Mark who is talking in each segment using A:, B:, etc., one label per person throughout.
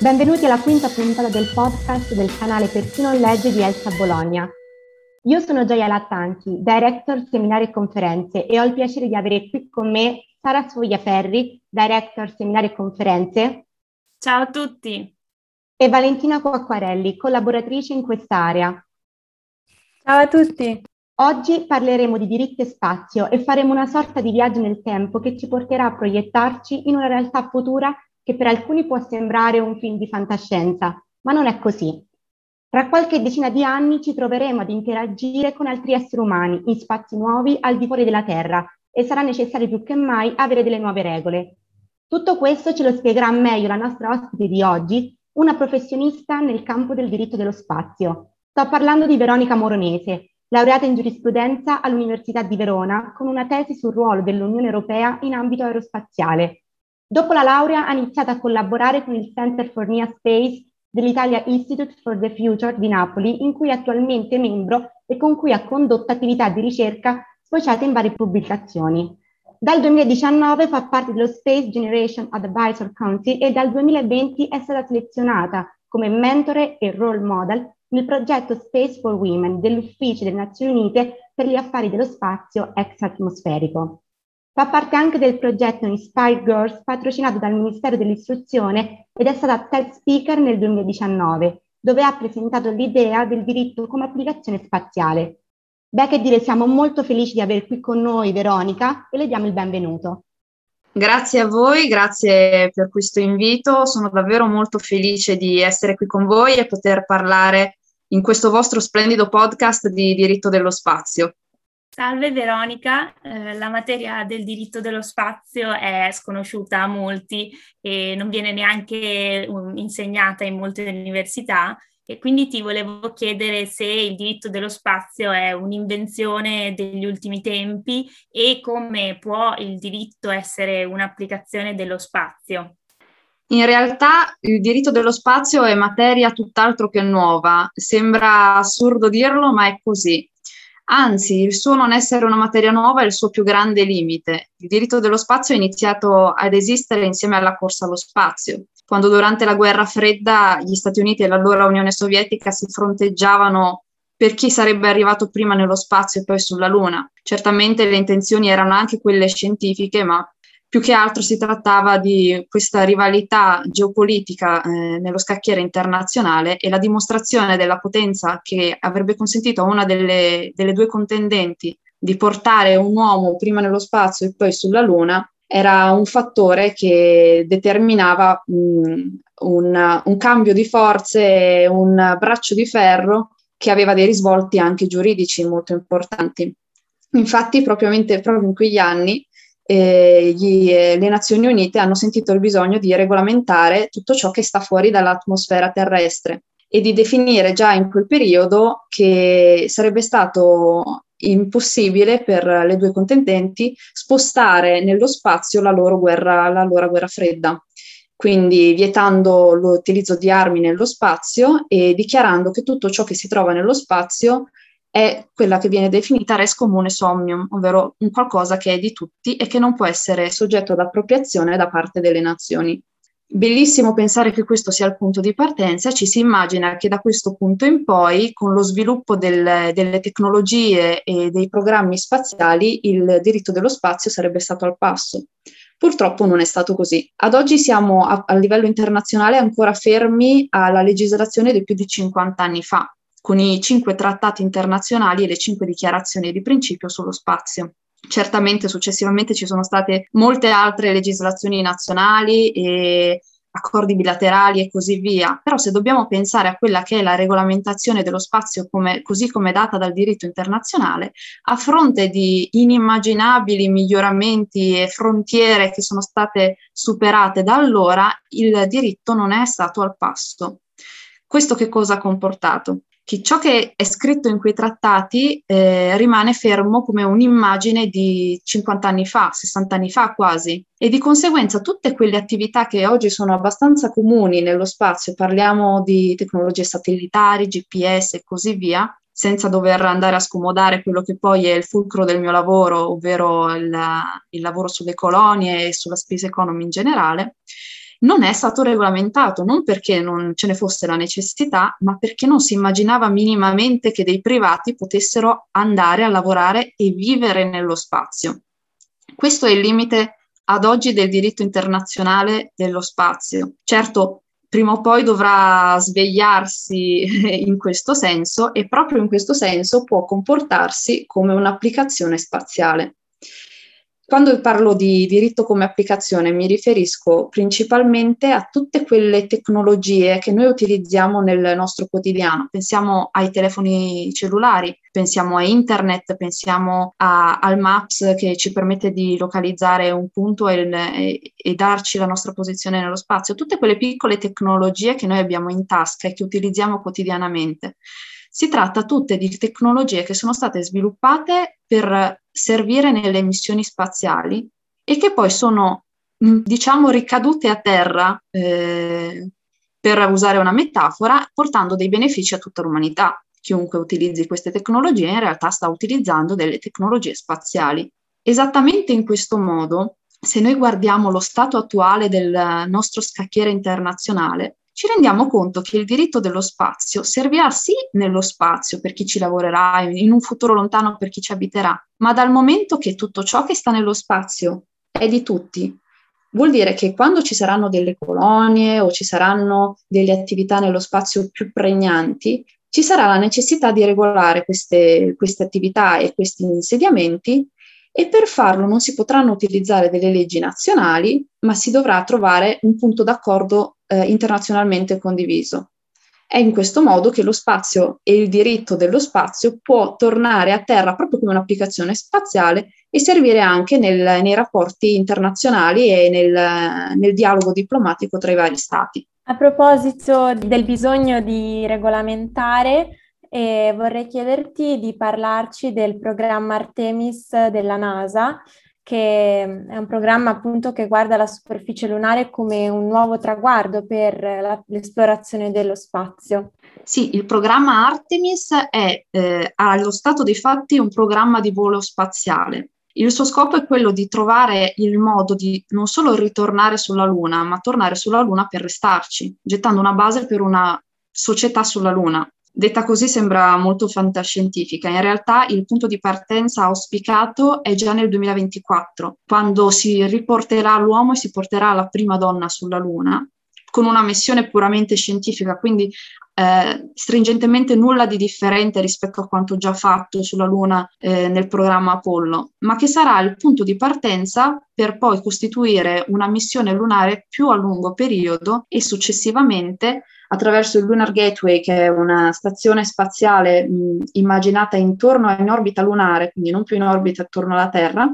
A: Benvenuti alla quinta puntata del podcast del canale Per chi non legge di Elsa Bologna. Io sono Gioia Lattanchi, Director Seminari e Conferenze e ho il piacere di avere qui con me Sara Sfogliaferri, Director Seminari e Conferenze.
B: Ciao a tutti.
A: E Valentina Coacquarelli, collaboratrice in quest'area.
C: Ciao a tutti.
A: Oggi parleremo di diritti e spazio e faremo una sorta di viaggio nel tempo che ci porterà a proiettarci in una realtà futura che per alcuni può sembrare un film di fantascienza, ma non è così. Tra qualche decina di anni ci troveremo ad interagire con altri esseri umani in spazi nuovi al di fuori della Terra e sarà necessario più che mai avere delle nuove regole. Tutto questo ce lo spiegherà meglio la nostra ospite di oggi, una professionista nel campo del diritto dello spazio. Sto parlando di Veronica Moronese, laureata in giurisprudenza all'Università di Verona con una tesi sul ruolo dell'Unione Europea in ambito aerospaziale. Dopo la laurea ha iniziato a collaborare con il Center for Near Space dell'Italia Institute for the Future di Napoli, in cui è attualmente membro e con cui ha condotto attività di ricerca sfociate in varie pubblicazioni. Dal 2019 fa parte dello Space Generation Advisor Council e dal 2020 è stata selezionata come mentore e role model nel progetto Space for Women dell'Ufficio delle Nazioni Unite per gli affari dello spazio exatmosferico. Fa parte anche del progetto Inspire Girls patrocinato dal Ministero dell'Istruzione ed è stata TED Speaker nel 2019, dove ha presentato l'idea del diritto come applicazione spaziale. Beh, che dire, siamo molto felici di avere qui con noi Veronica e le diamo il benvenuto.
B: Grazie a voi, grazie per questo invito. Sono davvero molto felice di essere qui con voi e poter parlare in questo vostro splendido podcast di diritto dello spazio.
C: Salve Veronica, eh, la materia del diritto dello spazio è sconosciuta a molti e non viene neanche um, insegnata in molte università e quindi ti volevo chiedere se il diritto dello spazio è un'invenzione degli ultimi tempi e come può il diritto essere un'applicazione dello spazio.
B: In realtà il diritto dello spazio è materia tutt'altro che nuova, sembra assurdo dirlo, ma è così. Anzi, il suo non essere una materia nuova è il suo più grande limite. Il diritto dello spazio è iniziato ad esistere insieme alla corsa allo spazio, quando durante la guerra fredda gli Stati Uniti e l'allora Unione Sovietica si fronteggiavano per chi sarebbe arrivato prima nello spazio e poi sulla Luna. Certamente le intenzioni erano anche quelle scientifiche, ma più che altro si trattava di questa rivalità geopolitica eh, nello scacchiere internazionale e la dimostrazione della potenza che avrebbe consentito a una delle, delle due contendenti di portare un uomo prima nello spazio e poi sulla Luna era un fattore che determinava mh, un, un, cambio di forze, un braccio di ferro che aveva dei risvolti anche giuridici molto importanti. Infatti, proprio in quegli anni eh, gli, eh, le Nazioni Unite hanno sentito il bisogno di regolamentare tutto ciò che sta fuori dall'atmosfera terrestre e di definire già in quel periodo che sarebbe stato impossibile per le due contendenti spostare nello spazio la loro guerra, la loro guerra fredda. Quindi vietando l'utilizzo di armi nello spazio e dichiarando che tutto ciò che si trova nello spazio è quella che viene definita res comune somnium, ovvero un qualcosa che è di tutti e che non può essere soggetto ad appropriazione da parte delle nazioni. Bellissimo pensare che questo sia il punto di partenza, ci si immagina che da questo punto in poi, con lo sviluppo del, delle tecnologie e dei programmi spaziali, il diritto dello spazio sarebbe stato al passo. Purtroppo non è stato così. Ad oggi siamo a, a livello internazionale ancora fermi alla legislazione di più di 50 anni fa, con i cinque trattati internazionali e le cinque dichiarazioni di principio sullo spazio. Certamente successivamente ci sono state molte altre legislazioni nazionali e accordi bilaterali e così via, però se dobbiamo pensare a quella che è la regolamentazione dello spazio come, così come data dal diritto internazionale, a fronte di inimmaginabili miglioramenti e frontiere che sono state superate da allora, il diritto non è stato al passo. Questo che cosa ha comportato? Che ciò che è scritto in quei trattati eh, rimane fermo come un'immagine di 50 anni fa, 60 anni fa quasi, e di conseguenza tutte quelle attività che oggi sono abbastanza comuni nello spazio, parliamo di tecnologie satellitari, GPS e così via, senza dover andare a scomodare quello che poi è il fulcro del mio lavoro, ovvero il, il lavoro sulle colonie e sulla space economy in generale, non è stato regolamentato, non perché non ce ne fosse la necessità, ma perché non si immaginava minimamente che dei privati potessero andare a lavorare e vivere nello spazio. Questo è il limite ad oggi del diritto internazionale dello spazio. Certo, prima o poi dovrà svegliarsi in questo senso e proprio in questo senso può comportarsi come un'applicazione spaziale. Quando parlo di diritto come applicazione mi riferisco principalmente a tutte quelle tecnologie che noi utilizziamo nel nostro quotidiano. Pensiamo ai telefoni cellulari, pensiamo a internet, pensiamo a, al Maps che ci permette di localizzare un punto e, e, e darci la nostra posizione nello spazio. Tutte quelle piccole tecnologie che noi abbiamo in tasca e che utilizziamo quotidianamente. Si tratta tutte di tecnologie che sono state sviluppate per servire nelle missioni spaziali e che poi sono, mm, diciamo, ricadute a terra, eh, per usare una metafora, portando dei benefici a tutta l'umanità. Chiunque utilizzi queste tecnologie in realtà sta utilizzando delle tecnologie spaziali. Esattamente in questo modo, se noi guardiamo lo stato attuale del nostro scacchiere internazionale, ci rendiamo conto che il diritto dello spazio servirà sì nello spazio per chi ci lavorerà, in un futuro lontano per chi ci abiterà, ma dal momento che tutto ciò che sta nello spazio è di tutti, vuol dire che quando ci saranno delle colonie o ci saranno delle attività nello spazio più pregnanti, ci sarà la necessità di regolare queste, queste attività e questi insediamenti e per farlo non si potranno utilizzare delle leggi nazionali, ma si dovrà trovare un punto d'accordo eh, internazionalmente condiviso. È in questo modo che lo spazio e il diritto dello spazio può tornare a terra proprio come un'applicazione spaziale e servire anche nel, nei rapporti internazionali e nel, nel dialogo diplomatico tra i vari stati.
D: A proposito del bisogno di regolamentare, e vorrei chiederti di parlarci del programma Artemis della NASA, che è un programma appunto che guarda la superficie lunare come un nuovo traguardo per la, l'esplorazione dello spazio.
B: Sì, il programma Artemis è eh, allo stato dei fatti un programma di volo spaziale. Il suo scopo è quello di trovare il modo di non solo ritornare sulla Luna, ma tornare sulla Luna per restarci, gettando una base per una società sulla Luna. Detta così sembra molto fantascientifica, in realtà il punto di partenza auspicato è già nel 2024, quando si riporterà l'uomo e si porterà la prima donna sulla Luna, con una missione puramente scientifica, quindi eh, stringentemente nulla di differente rispetto a quanto già fatto sulla Luna eh, nel programma Apollo, ma che sarà il punto di partenza per poi costituire una missione lunare più a lungo periodo e successivamente attraverso il Lunar Gateway, che è una stazione spaziale mh, immaginata intorno in orbita lunare, quindi non più in orbita attorno alla Terra,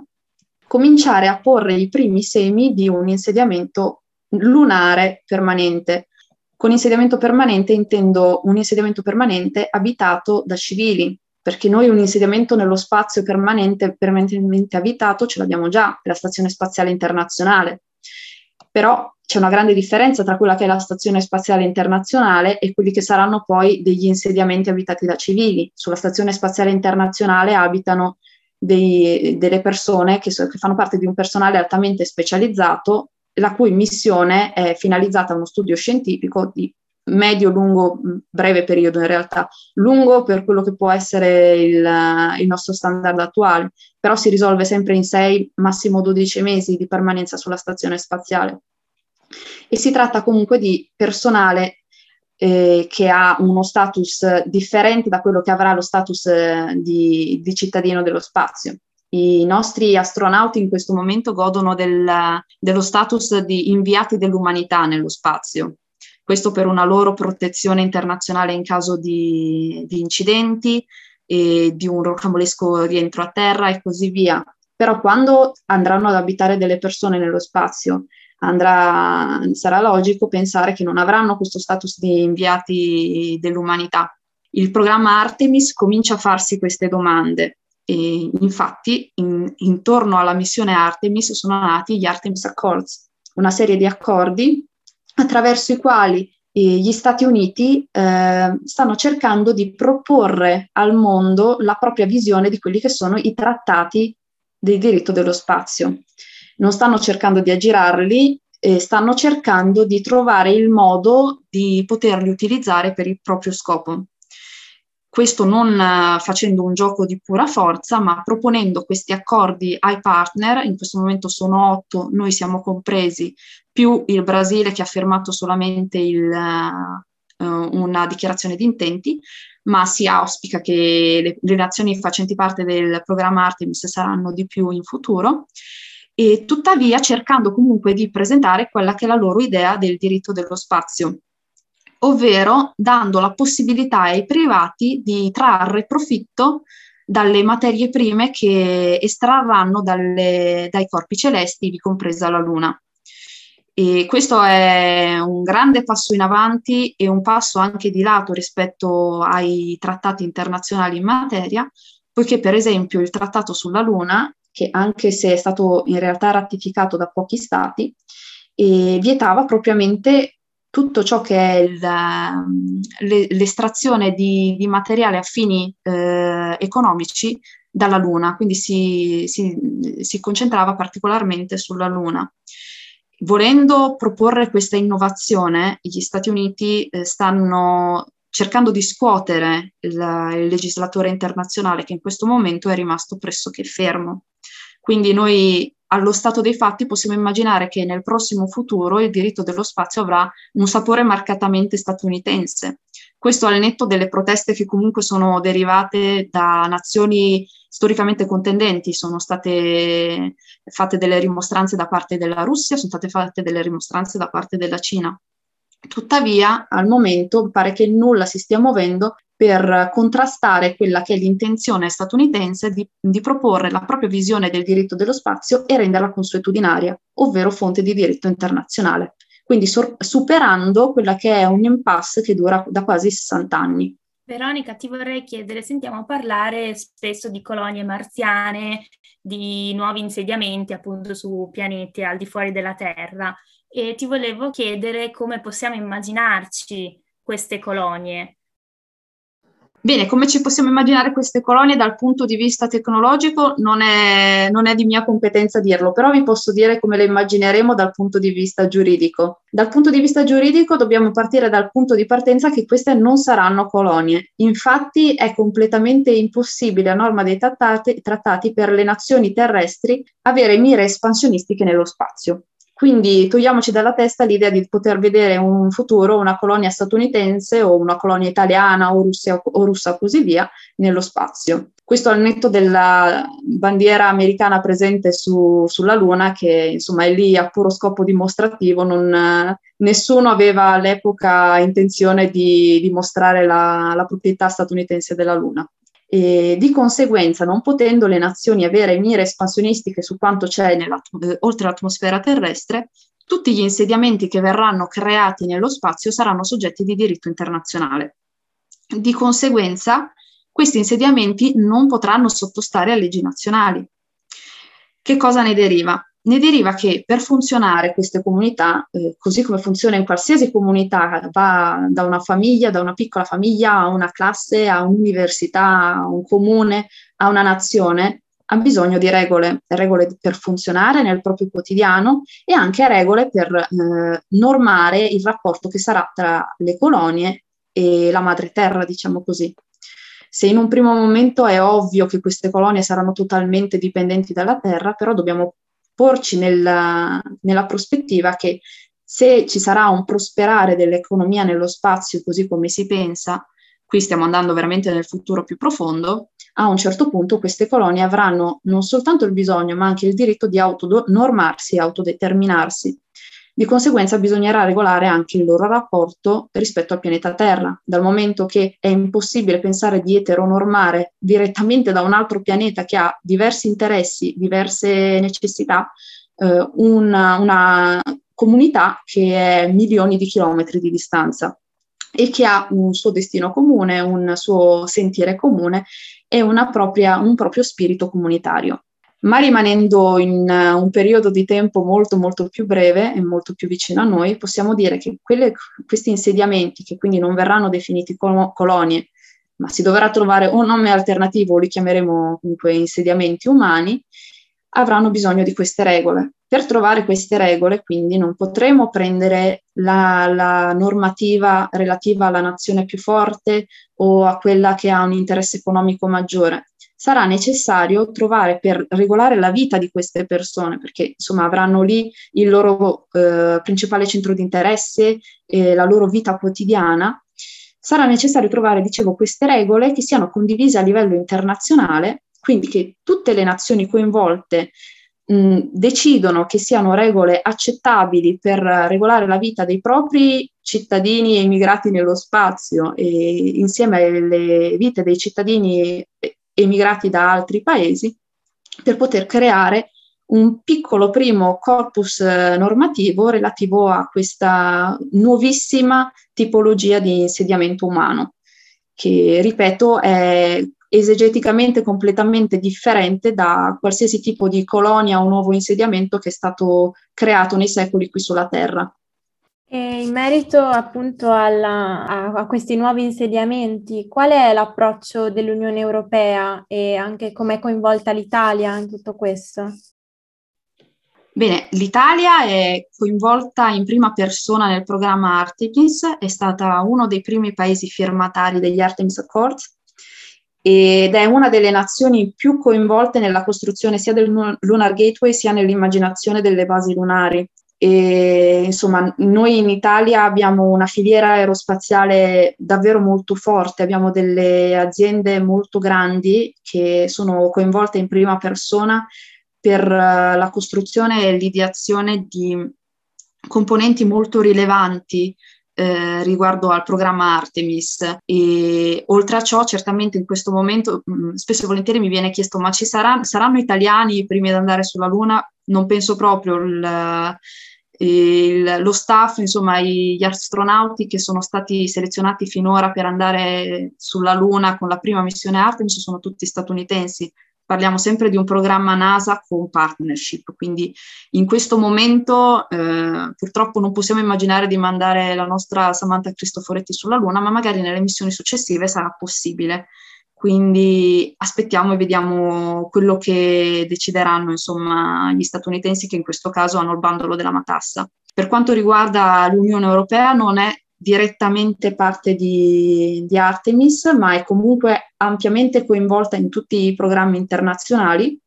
B: cominciare a porre i primi semi di un insediamento lunare permanente. Con insediamento permanente intendo un insediamento permanente abitato da civili, perché noi un insediamento nello spazio permanente, permanentemente abitato ce l'abbiamo già, la Stazione Spaziale Internazionale. Però c'è una grande differenza tra quella che è la Stazione Spaziale Internazionale e quelli che saranno poi degli insediamenti abitati da civili. Sulla Stazione Spaziale Internazionale abitano dei, delle persone che, so, che fanno parte di un personale altamente specializzato, la cui missione è finalizzata a uno studio scientifico di medio, lungo, breve periodo in realtà, lungo per quello che può essere il, il, nostro standard attuale, però si risolve sempre in 6, massimo 12 mesi di permanenza sulla stazione spaziale e si tratta comunque di personale eh, che ha uno status differente da quello che avrà lo status eh, di, di, cittadino dello spazio. I nostri astronauti in questo momento godono del, dello status di inviati dell'umanità nello spazio, questo per una loro protezione internazionale in caso di, di incidenti e di un rocambolesco rientro a terra e così via. Però quando andranno ad abitare delle persone nello spazio andrà, sarà logico pensare che non avranno questo status di inviati dell'umanità. Il programma Artemis comincia a farsi queste domande e infatti in, intorno alla missione Artemis sono nati gli Artemis Accords, una serie di accordi attraverso i quali eh, gli Stati Uniti eh, stanno cercando di proporre al mondo la propria visione di quelli che sono i trattati del diritto dello spazio non stanno cercando di aggirarli, eh, stanno cercando di trovare il modo di poterli utilizzare per il proprio scopo. Questo non uh, facendo un gioco di pura forza, ma proponendo questi accordi ai partner, in questo momento sono otto, noi siamo compresi, più il Brasile che ha firmato solamente il, uh, una dichiarazione di intenti, ma si auspica che le, le nazioni facenti parte del programma Artemis saranno di più in futuro. E tuttavia cercando comunque di presentare quella che è la loro idea del diritto dello spazio, ovvero dando la possibilità ai privati di trarre profitto dalle materie prime che estrarranno dalle, dai corpi celesti, compresa la Luna. E questo è un grande passo in avanti e un passo anche di lato rispetto ai trattati internazionali in materia, poiché per esempio il trattato sulla Luna che anche se è stato in realtà ratificato da pochi stati, eh, vietava propriamente tutto ciò che è il, le, l'estrazione di, di, materiale a fini eh, economici dalla Luna, quindi si, si, si, concentrava particolarmente sulla Luna. Volendo proporre questa innovazione, gli Stati Uniti eh, stanno cercando di scuotere il, il legislatore internazionale che in questo momento è rimasto pressoché fermo. Quindi noi allo stato dei fatti possiamo immaginare che nel prossimo futuro il diritto dello spazio avrà un sapore marcatamente statunitense. Questo al netto delle proteste che comunque sono derivate da nazioni storicamente contendenti, sono state fatte delle rimostranze da parte della Russia, sono state fatte delle rimostranze da parte della Cina. Tuttavia, al momento pare che nulla si stia muovendo per contrastare quella che è l'intenzione statunitense di, di, proporre la propria visione del diritto dello spazio e renderla consuetudinaria, ovvero fonte di diritto internazionale, quindi sor- superando quella che è un impasse che dura da quasi 60 anni.
C: Veronica, ti vorrei chiedere, sentiamo parlare spesso di colonie marziane, di nuovi insediamenti appunto su pianeti al di fuori della Terra e ti volevo chiedere come possiamo immaginarci queste colonie.
B: Bene, come ci possiamo immaginare queste colonie dal punto di vista tecnologico non è, non è, di mia competenza dirlo, però vi posso dire come le immagineremo dal punto di vista giuridico. Dal punto di vista giuridico dobbiamo partire dal punto di partenza che queste non saranno colonie. Infatti è completamente impossibile a norma dei trattati, trattati per le nazioni terrestri avere mire espansionistiche nello spazio. Quindi togliamoci dalla testa l'idea di poter vedere un futuro, una colonia statunitense o una colonia italiana o, Russia, o russa così via nello spazio. Questo al netto della bandiera americana presente su, sulla Luna, che insomma è lì a puro scopo dimostrativo, non, nessuno aveva all'epoca intenzione di dimostrare la, la proprietà statunitense della Luna. E di conseguenza, non potendo le nazioni avere mire espansionistiche su quanto c'è eh, oltre l'atmosfera terrestre, tutti gli insediamenti che verranno creati nello spazio saranno soggetti di diritto internazionale. Di conseguenza, questi insediamenti non potranno sottostare a leggi nazionali. Che cosa ne deriva? Ne deriva che per funzionare queste comunità, eh, così come funziona in qualsiasi comunità, va da una famiglia, da una piccola famiglia a una classe, a un'università, a un comune, a una nazione, ha bisogno di regole, regole per funzionare nel proprio quotidiano e anche regole per eh, normare il rapporto che sarà tra le colonie e la madre terra, diciamo così. Se in un primo momento è ovvio che queste colonie saranno totalmente dipendenti dalla terra, però dobbiamo porci nella, nella prospettiva che se ci sarà un prosperare dell'economia nello spazio così come si pensa, qui stiamo andando veramente nel futuro più profondo, a un certo punto queste colonie avranno non soltanto il bisogno, ma anche il diritto di autonormarsi autodeterminarsi. Di conseguenza bisognerà regolare anche il loro rapporto rispetto al pianeta Terra, dal momento che è impossibile pensare di eteronormare direttamente da un altro pianeta che ha diversi interessi, diverse necessità, eh, una, una comunità che è milioni di chilometri di distanza e che ha un suo destino comune, un suo sentire comune e propria, un proprio spirito comunitario ma rimanendo in uh, un periodo di tempo molto molto più breve e molto più vicino a noi, possiamo dire che quelle, questi insediamenti, che quindi non verranno definiti col- colonie, ma si dovrà trovare un nome alternativo, li chiameremo comunque insediamenti umani, avranno bisogno di queste regole. Per trovare queste regole, quindi, non potremo prendere la, la, normativa relativa alla nazione più forte o a quella che ha un interesse economico maggiore. Sarà necessario trovare per regolare la vita di queste persone, perché insomma avranno lì il loro eh, principale centro di interesse, e la loro vita quotidiana. Sarà necessario trovare, dicevo, queste regole che siano condivise a livello internazionale, quindi che tutte le nazioni coinvolte decidono che siano regole accettabili per regolare la vita dei propri cittadini emigrati nello spazio e insieme alle vite dei cittadini emigrati da altri paesi per poter creare un piccolo primo corpus eh, normativo relativo a questa nuovissima tipologia di insediamento umano, che ripeto è esegeticamente completamente differente da qualsiasi tipo di colonia o nuovo insediamento che è stato creato nei secoli qui sulla Terra.
D: E in merito appunto alla, a, a, questi nuovi insediamenti, qual è l'approccio dell'Unione Europea e anche come è coinvolta l'Italia in tutto questo?
B: Bene, l'Italia è coinvolta in prima persona nel programma Artemis, è stata uno dei primi paesi firmatari degli Artemis Accords ed è una delle nazioni più coinvolte nella costruzione sia del Lunar Gateway sia nell'immaginazione delle basi lunari. E, insomma, noi in Italia abbiamo una filiera aerospaziale davvero molto forte, abbiamo delle aziende molto grandi che sono coinvolte in prima persona per uh, la costruzione e l'ideazione di componenti molto rilevanti eh, riguardo al programma Artemis. E oltre a ciò, certamente in questo momento mh, mm, spesso e volentieri mi viene chiesto: ma ci sarà, saranno italiani i primi ad andare sulla Luna? Non penso proprio. Il, il, lo staff, insomma, gli astronauti che sono stati selezionati finora per andare sulla Luna con la prima missione Artemis sono tutti statunitensi parliamo sempre di un programma NASA con partnership, quindi in questo momento eh, purtroppo non possiamo immaginare di mandare la nostra Samantha Cristoforetti sulla Luna, ma magari nelle missioni successive sarà possibile. Quindi aspettiamo e vediamo quello che decideranno insomma, gli statunitensi che in questo caso hanno il bandolo della matassa. Per quanto riguarda l'Unione Europea non è direttamente parte di, di, Artemis, ma è comunque ampiamente coinvolta in tutti i programmi internazionali,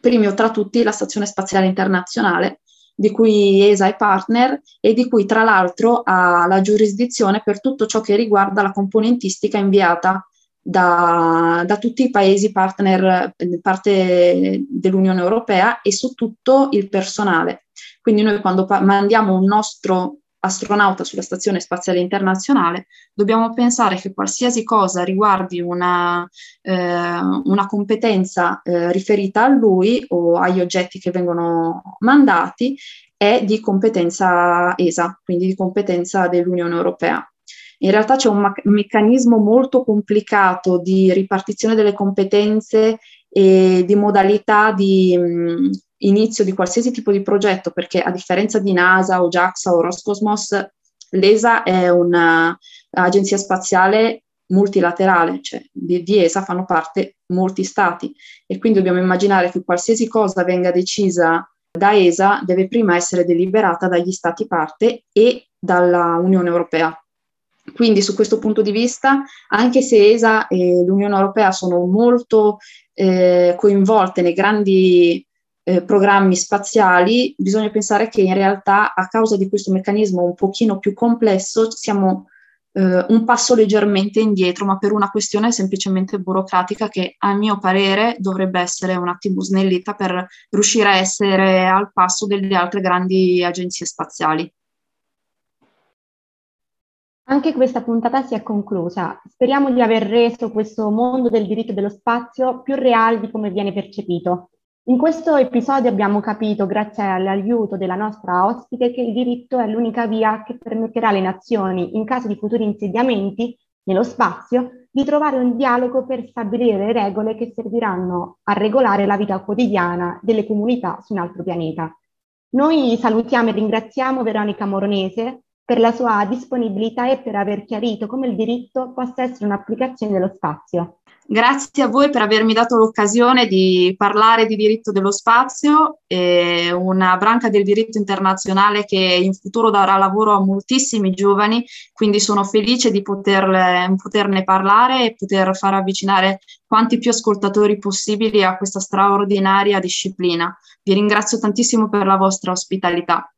B: primo tra tutti la Stazione Spaziale Internazionale, di cui ESA è partner e di cui tra l'altro ha la giurisdizione per tutto ciò che riguarda la componentistica inviata da, da tutti i paesi partner, parte dell'Unione Europea e su tutto il personale. Quindi noi quando pa- mandiamo un nostro astronauta sulla Stazione Spaziale Internazionale, dobbiamo pensare che qualsiasi cosa riguardi una, eh, una competenza eh, riferita a lui o agli oggetti che vengono mandati è di competenza ESA, quindi di competenza dell'Unione Europea. In realtà c'è un meccanismo molto complicato di ripartizione delle competenze e di modalità di, mh, inizio di qualsiasi tipo di progetto, perché a differenza di NASA o JAXA o Roscosmos, l'ESA è un'agenzia spaziale multilaterale, cioè di, di, ESA fanno parte molti stati e quindi dobbiamo immaginare che qualsiasi cosa venga decisa da ESA deve prima essere deliberata dagli stati parte e dalla Unione Europea. Quindi su questo punto di vista, anche se ESA e l'Unione Europea sono molto eh, coinvolte nei grandi eh, programmi spaziali, bisogna pensare che in realtà a causa di questo meccanismo un pochino più complesso siamo eh, un passo leggermente indietro, ma per una questione semplicemente burocratica che a mio parere dovrebbe essere un attimo snellita per riuscire a essere al passo delle altre grandi agenzie spaziali.
A: Anche questa puntata si è conclusa. Speriamo di aver reso questo mondo del diritto dello spazio più reale di come viene percepito. In questo episodio abbiamo capito, grazie all'aiuto della nostra ospite, che il diritto è l'unica via che permetterà alle nazioni, in caso di futuri insediamenti nello spazio, di trovare un dialogo per stabilire le regole che serviranno a regolare la vita quotidiana delle comunità su un altro pianeta. Noi salutiamo e ringraziamo Veronica Moronese per la sua disponibilità e per aver chiarito come il diritto possa essere un'applicazione dello spazio.
B: Grazie a voi per avermi dato l'occasione di parlare di diritto dello spazio, una branca del diritto internazionale che in futuro darà lavoro a moltissimi giovani, quindi sono felice di poter, poterne parlare e poter far avvicinare quanti più ascoltatori possibili a questa straordinaria disciplina. Vi ringrazio tantissimo per la vostra ospitalità.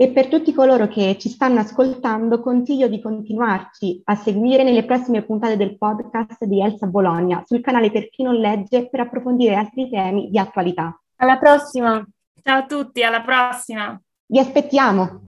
A: E per tutti coloro che ci stanno ascoltando, consiglio di continuarci a seguire nelle prossime puntate del podcast di Elsa Bologna sul canale Per chi non legge per approfondire altri temi di attualità.
D: Alla prossima!
C: Ciao a tutti, alla prossima!
A: Vi aspettiamo!